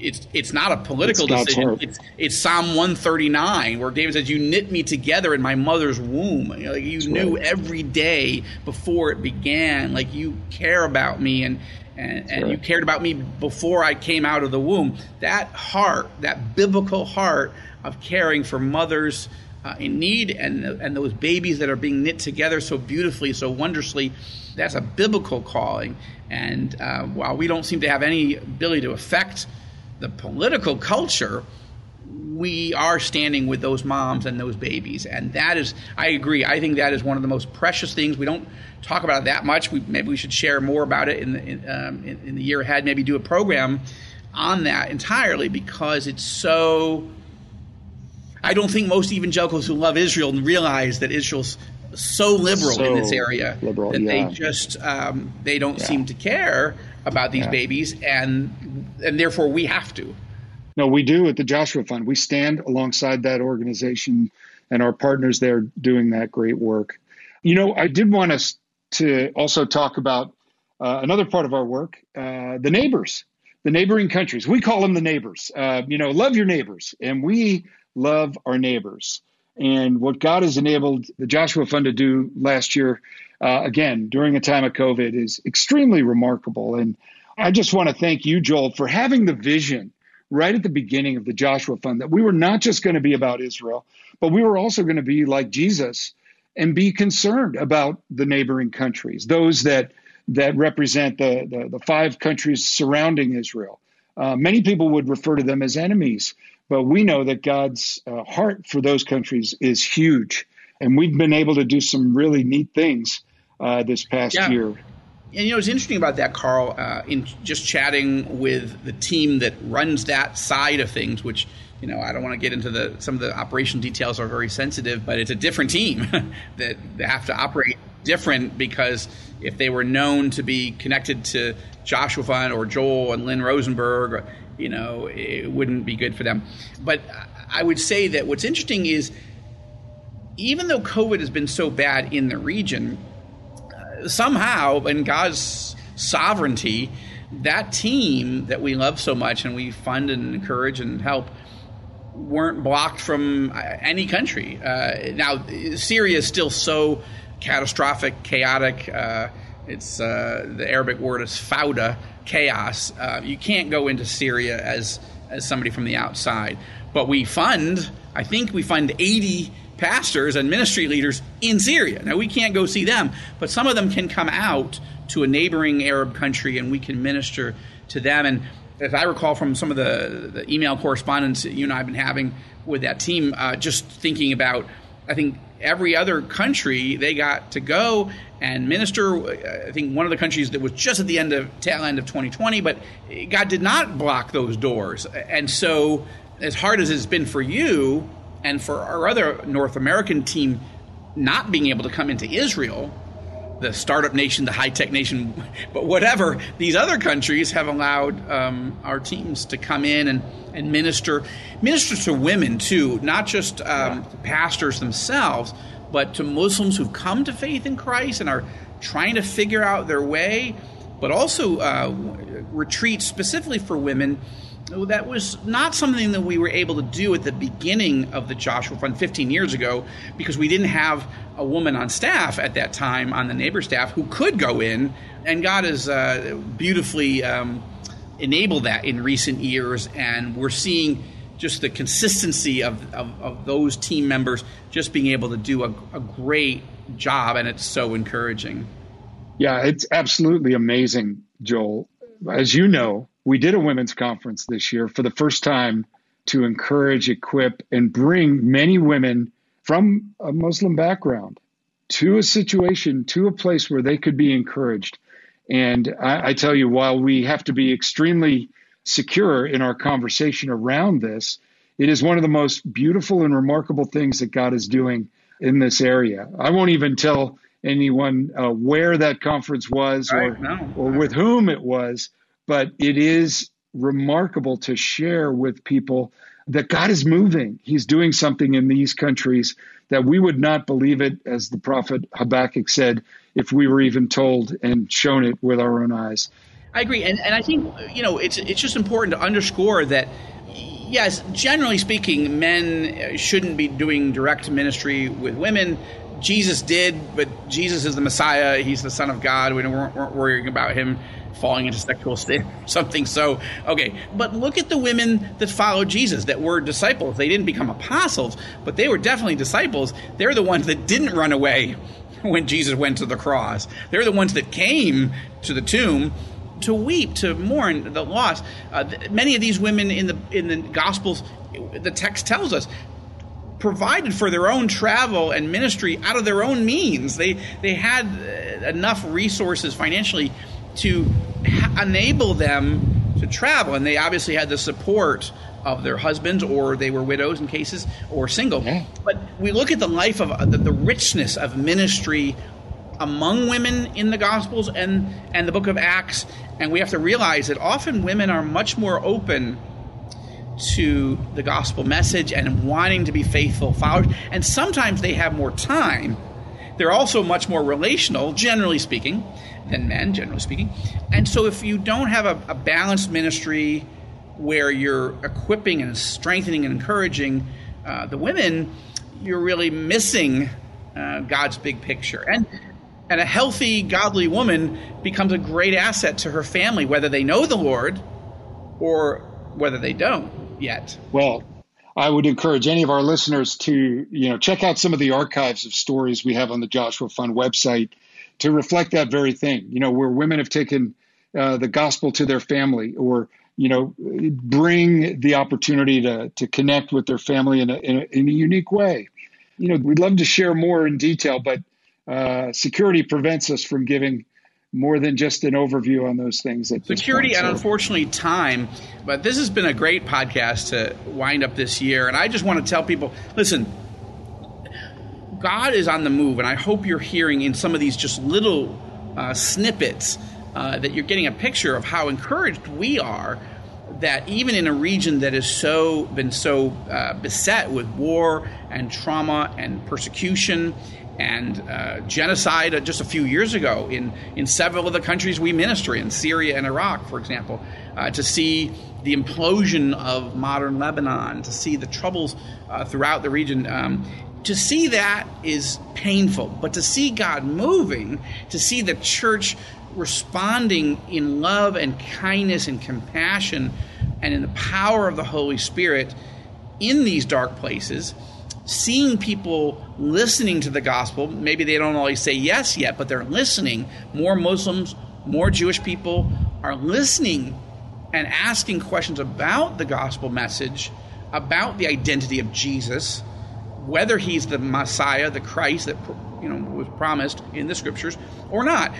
it's it's not a political it's decision. It's, it's Psalm 139 where David says, "You knit me together in my mother's womb. You, know, like you knew right. every day before it began. Like you care about me, and and, and you cared about me before I came out of the womb. That heart, that biblical heart of caring for mothers uh, in need and and those babies that are being knit together so beautifully, so wondrously, that's a biblical calling. And uh, while we don't seem to have any ability to affect the political culture, we are standing with those moms and those babies. And that is, I agree. I think that is one of the most precious things. We don't talk about it that much. We, maybe we should share more about it in the, in, um, in, in the year ahead, maybe do a program on that entirely because it's so. I don't think most evangelicals who love Israel realize that Israel's so liberal So in this area liberal, that yeah. they just um, they don't Yeah. seem to care about these Yeah. babies, and and therefore we have to. No, we do at the Joshua Fund. We stand alongside that organization and our partners there doing that great work. You know, I did want us to also talk about uh, another part of our work uh, the neighbors, the neighboring countries. We call them the neighbors. Uh, you know, love your neighbors, and we love our neighbors. And what God has enabled the Joshua Fund to do last year, uh, again, during a time of COVID, is extremely remarkable. And I just want to thank you, Joel, for having the vision right at the beginning of the Joshua Fund that we were not just going to be about Israel, but we were also going to be like Jesus and be concerned about the neighboring countries, those that that represent the the, the five countries surrounding Israel. Uh, many people would refer to them as enemies, but we know that God's uh, heart for those countries is huge, and we've been able to do some really neat things uh, this past Yeah. year. And you know, it's interesting about that, Carl, uh, in just chatting with the team that runs that side of things, which you know, I don't want to get into the some of the operation details are very sensitive, but it's a different team [laughs] that they have to operate different because if they were known to be connected to Joshua Fund or Joel and Lynn Rosenberg, you know, it wouldn't be good for them. But I would say that what's interesting is even though COVID has been so bad in the region, somehow in God's sovereignty, that team that we love so much and we fund and encourage and help weren't blocked from uh, any country. Uh, now, Syria is still so catastrophic, chaotic. Uh, it's uh, the Arabic word is fauda, chaos. Uh, you can't go into Syria as as somebody from the outside. But we fund. I think we fund eighty pastors and ministry leaders in Syria. Now we can't go see them, but some of them can come out to a neighboring Arab country and we can minister to them. And if I recall from some of the, the email correspondence that you and I have been having with that team, uh, just thinking about, I think every other country they got to go and minister. I think one of the countries that was just at the end of tail end of 2020, but God did not block those doors. And so, as hard as it's been for you and for our other North American team not being able to come into Israel, the startup nation, the high tech nation, but whatever, these other countries have allowed um, our teams to come in and, and minister, minister to women too, not just um, pastors themselves, but to Muslims who've come to faith in Christ and are trying to figure out their way, but also uh, retreats specifically for women that was not something that we were able to do at the beginning of the Joshua Fund 15 years ago because we didn't have a woman on staff at that time on the neighbor staff who could go in, and God has uh, beautifully um, enabled that in recent years, and we're seeing just the consistency of, of, of those team members just being able to do a, a great job, and it's so encouraging. Yeah, it's absolutely amazing, Joel. As you know, we did a women's conference this year for the first time to encourage, equip, and bring many women from a Muslim background to a situation, to a place where they could be encouraged. And I, I tell you, while we have to be extremely secure in our conversation around this, it is one of the most beautiful and remarkable things that God is doing in this area. I won't even tell anyone uh, where that conference was or, Right, no. or with whom it was, but it is remarkable to share with people that God is moving. He's doing something in these countries that we would not believe it, as the prophet Habakkuk said, if we were even told and shown it with our own eyes. I agree, and and I think you know it's it's just important to underscore that. Yes, generally speaking, men shouldn't be doing direct ministry with women. Jesus did, but Jesus is the Messiah. He's the Son of God. We weren't, weren't worrying about him falling into sexual sin something. So, okay. But look at the women that followed Jesus, that were disciples. They didn't become apostles, but they were definitely disciples. They're the ones that didn't run away [laughs] when Jesus went to the cross. They're the ones that came to the tomb to weep, to mourn the loss. Uh, many of these women in the in the Gospels, the text tells us, provided for their own travel and ministry out of their own means. They they had uh, enough resources financially to enable them to travel, and they obviously had the support of their husbands, or they were widows in cases, or single. Yeah. But we look at the life of uh, the, the richness of ministry among women in the Gospels and, and the book of Acts, and we have to realize that often women are much more open to the gospel message and wanting to be faithful followers, and sometimes they have more time. They're also much more relational, generally speaking, than men, generally speaking. And so, if you don't have a, a balanced ministry where you're equipping and strengthening and encouraging uh, the women, you're really missing uh, God's big picture. And and a healthy, godly woman becomes a great asset to her family, whether they know the Lord or whether they don't yet. Well, I would encourage any of our listeners to, you know, check out some of the archives of stories we have on the Joshua Fund website to reflect that very thing. You know, where women have taken uh, the gospel to their family, or you know, bring the opportunity to to connect with their family in a, in a, in a unique way. You know, we'd love to share more in detail, but uh, security prevents us from giving more than just an overview on those things. Security point, and unfortunately time. But this has been a great podcast to wind up this year. And I just want to tell people listen, God is on the move. And I hope you're hearing in some of these just little uh, snippets uh, that you're getting a picture of how encouraged we are that even in a region that has so been so uh, beset with war and trauma and persecution and uh, genocide just a few years ago in, in several of the countries we minister in, Syria and Iraq, for example, uh, to see the implosion of modern Lebanon, to see the troubles uh, throughout the region. Um, to see that is painful, but to see God moving, to see the church responding in love and kindness and compassion and in the power of the Holy Spirit in these dark places seeing people listening to the gospel. Maybe they don't always say yes yet, but they're listening. More Muslims, more Jewish people are listening and asking questions about the gospel message, about the identity of Jesus, whether he's the Messiah, the Christ that you know was promised in the scriptures or not.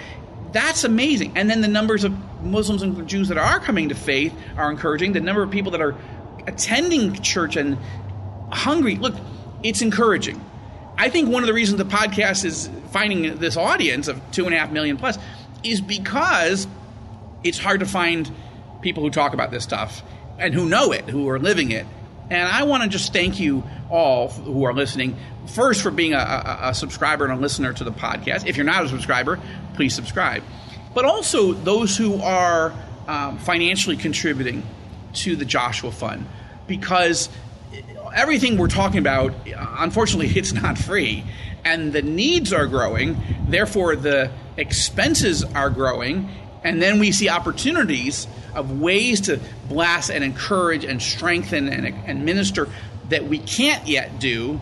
That's amazing. And then the numbers of Muslims and Jews that are coming to faith are encouraging. The number of people that are attending church and hungry. Look, it's encouraging. I think one of the reasons the podcast is finding this audience of two and a half million plus is because it's hard to find people who talk about this stuff and who know it, who are living it. And I want to just thank you all who are listening. First, for being a, a, a, subscriber and a listener to the podcast. If you're not a subscriber, please subscribe. But also those who are um, financially contributing to the Joshua Fund, because everything we're talking about, unfortunately, it's not free. And the needs are growing, therefore, the expenses are growing. And then we see opportunities of ways to blast and encourage and strengthen and, and minister that we can't yet do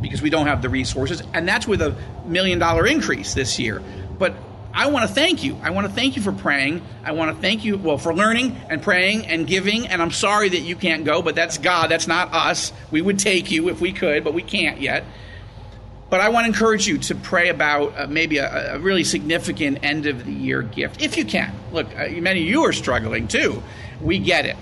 because we don't have the resources. And that's with a million dollar increase this year. But I want to thank you. I want to thank you for praying. I want to thank you, well, for learning and praying and giving. And I'm sorry that you can't go, but that's God. That's not us. We would take you if we could, but we can't yet. But I want to encourage you to pray about uh, maybe a, a, really significant end of the year gift, if you can. Look, uh, many of you are struggling too. We get it.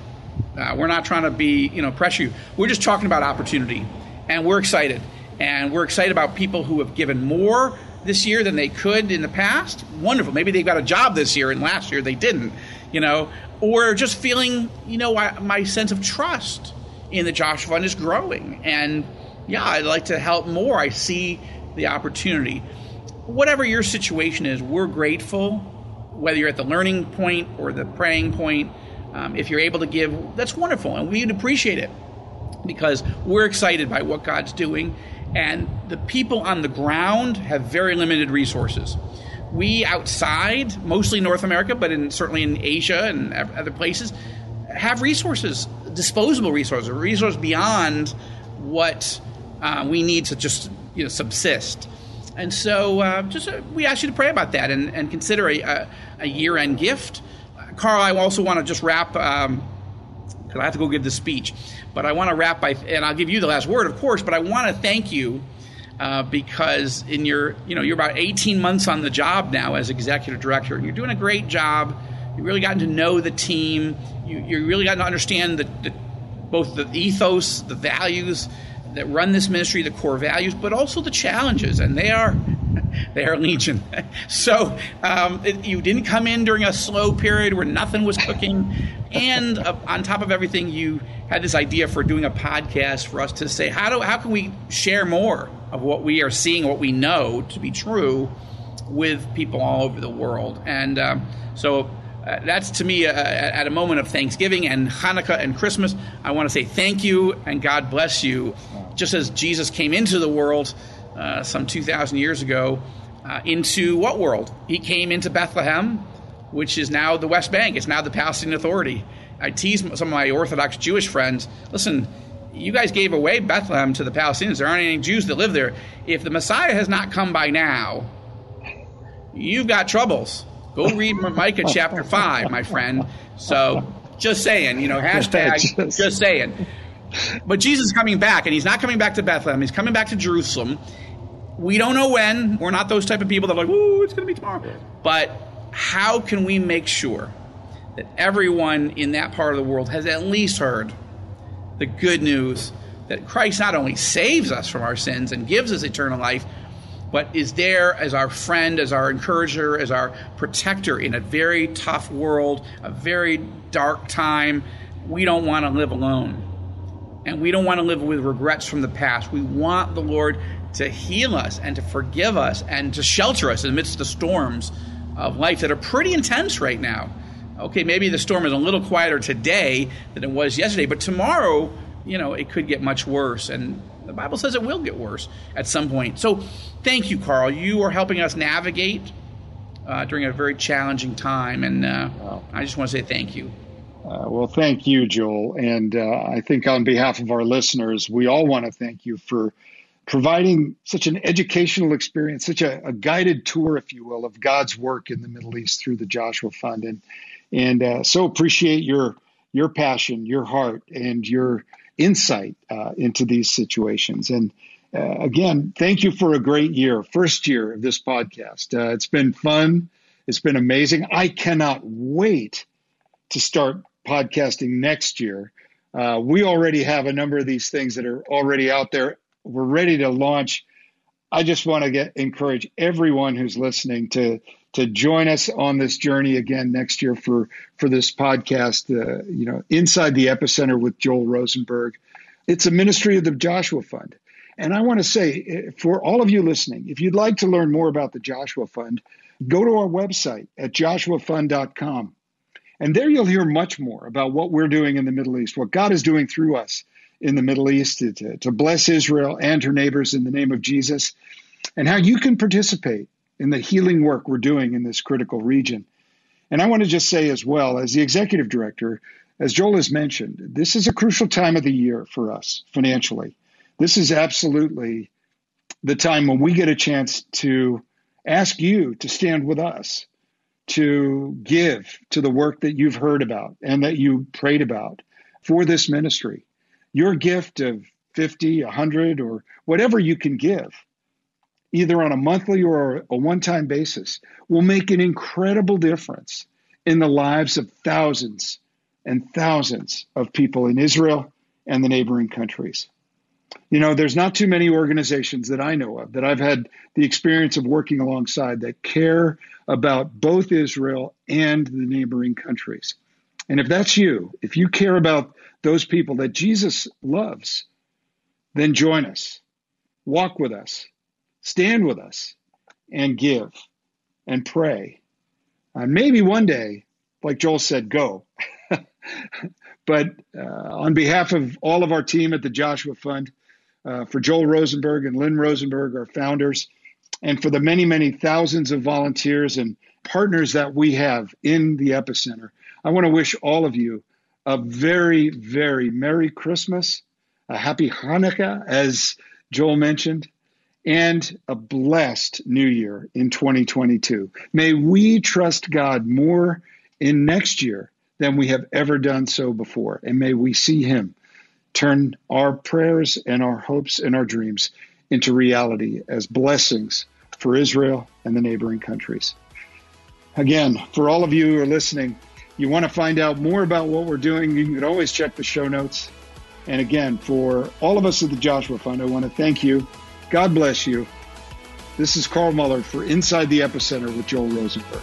Uh, we're not trying to be, you know, pressure you. We're just talking about opportunity, and we're excited. And we're excited about people who have given more this year than they could in the past, wonderful. Maybe they got a job this year and last year they didn't, you know, or just feeling, you know, my sense of trust in the Joshua Fund is growing. And yeah, I'd like to help more. I see the opportunity. Whatever your situation is, we're grateful, whether you're at the learning point or the praying point. Um, if you're able to give, that's wonderful, and we'd appreciate it because we're excited by what God's doing and the people on the ground have very limited resources. We outside, mostly North America, but in, certainly in Asia and other places, have resources, disposable resources, resources beyond what uh, we need to just you know subsist. And so, uh, just uh, we ask you to pray about that and, and consider a, a, a year-end gift. Carl, I also want to just wrap because um, I have to go give the speech. But I want to wrap by, and I'll give you the last word, of course. But I want to thank you uh, because in your, you know, you're about 18 months on the job now as executive director, and you're doing a great job. You've really gotten to know the team. You, you really gotten to understand the, the, both the ethos, the values that run this ministry, the core values, but also the challenges, and they are [laughs] they are legion. [laughs] so um, it, you didn't come in during a slow period where nothing was cooking, and uh, on top of everything, you had this idea for doing a podcast for us to say how do how can we share more of what we are seeing, what we know to be true, with people all over the world, and um, so. Uh, that's to me uh, at a moment of Thanksgiving and Hanukkah and Christmas. I want to say thank you and God bless you. Just as Jesus came into the world uh, some 2,000 years ago uh, into what world? He came into Bethlehem, which is now the West Bank. It's now the Palestinian Authority. I tease some of my Orthodox Jewish friends listen, you guys gave away Bethlehem to the Palestinians. There aren't any Jews that live there. If the Messiah has not come by now, you've got troubles. Go read [laughs] Micah chapter 5, my friend. So just saying, you know, [laughs] hashtag just saying. But Jesus is coming back, and he's not coming back to Bethlehem. He's coming back to Jerusalem. We don't know when. We're not those type of people that are like, "Ooh, it's going to be tomorrow." But how can we make sure that everyone in that part of the world has at least heard the good news that Christ not only saves us from our sins and gives us eternal life, but is there as our friend, as our encourager, as our protector in a very tough world, a very dark time. We don't want to live alone. And we don't want to live with regrets from the past. We want the Lord to heal us and to forgive us and to shelter us amidst the storms of life that are pretty intense right now. Okay, maybe the storm is a little quieter today than it was yesterday, but tomorrow, you know, it could get much worse. And the Bible says it will get worse at some point. So thank you, Carl. You are helping us navigate uh, during a very challenging time. And uh, I just want to say thank you. Uh, well, thank you, Joel. And uh, I think on behalf of our listeners, we all want to thank you for providing such an educational experience, such a, a, guided tour, if you will, of God's work in the Middle East through the Joshua Fund, and and uh, so appreciate your your passion, your heart, and your insight uh, into these situations. And uh, again, thank you for a great year, first year of this podcast. Uh, it's been fun. It's been amazing. I cannot wait to start podcasting next year. Uh, we already have a number of these things that are already out there we're ready to launch. I just want to get encourage everyone who's listening to to join us on this journey again next year for for this podcast. Uh, you know, inside the epicenter with Joel Rosenberg. It's a ministry of the Joshua Fund, and I want to say eh, for all of you listening, if you'd like to learn more about the Joshua Fund, go to our website at joshuafund.com. And there you'll hear much more about what we're doing in the Middle East, what God is doing through us in the Middle East, to, to bless Israel and her neighbors in the name of Jesus, and how you can participate in the healing work we're doing in this critical region. And I want to just say as well, as the executive director, as Joel has mentioned, this is a crucial time of the year for us financially. This is absolutely the time when we get a chance to ask you to stand with us, to give to the work that you've heard about and that you prayed about for this ministry your gift of 50, 100, or whatever you can give, either on a monthly or a one time basis, will make an incredible difference in the lives of thousands and thousands of people in Israel and the neighboring countries. You know, there's not too many organizations that I know of that I've had the experience of working alongside that care about both Israel and the neighboring countries. And if that's you, if you care about those people that Jesus loves, then join us, walk with us, stand with us, and give and pray. And maybe one day, like Joel said, go. [laughs] but uh, on behalf of all of our team at the Joshua Fund, uh, for Joel Rosenberg and Lynn Rosenberg, our founders, and for the many, many thousands of volunteers and partners that we have in the epicenter, I want to wish all of you a very, very Merry Christmas, a Happy Hanukkah, as Joel mentioned, and a blessed New Year in 2022. May we trust God more in next year than we have ever done so before, and may we see Him turn our prayers and our hopes and our dreams into reality as blessings for Israel and the neighboring countries. Again, for all of you who are listening, you want to find out more about what we're doing, you can always check the show notes. And again, for all of us at the Joshua Fund, I want to thank you. God bless you. This is Carl Moeller for Inside the Epicenter with Joel Rosenberg.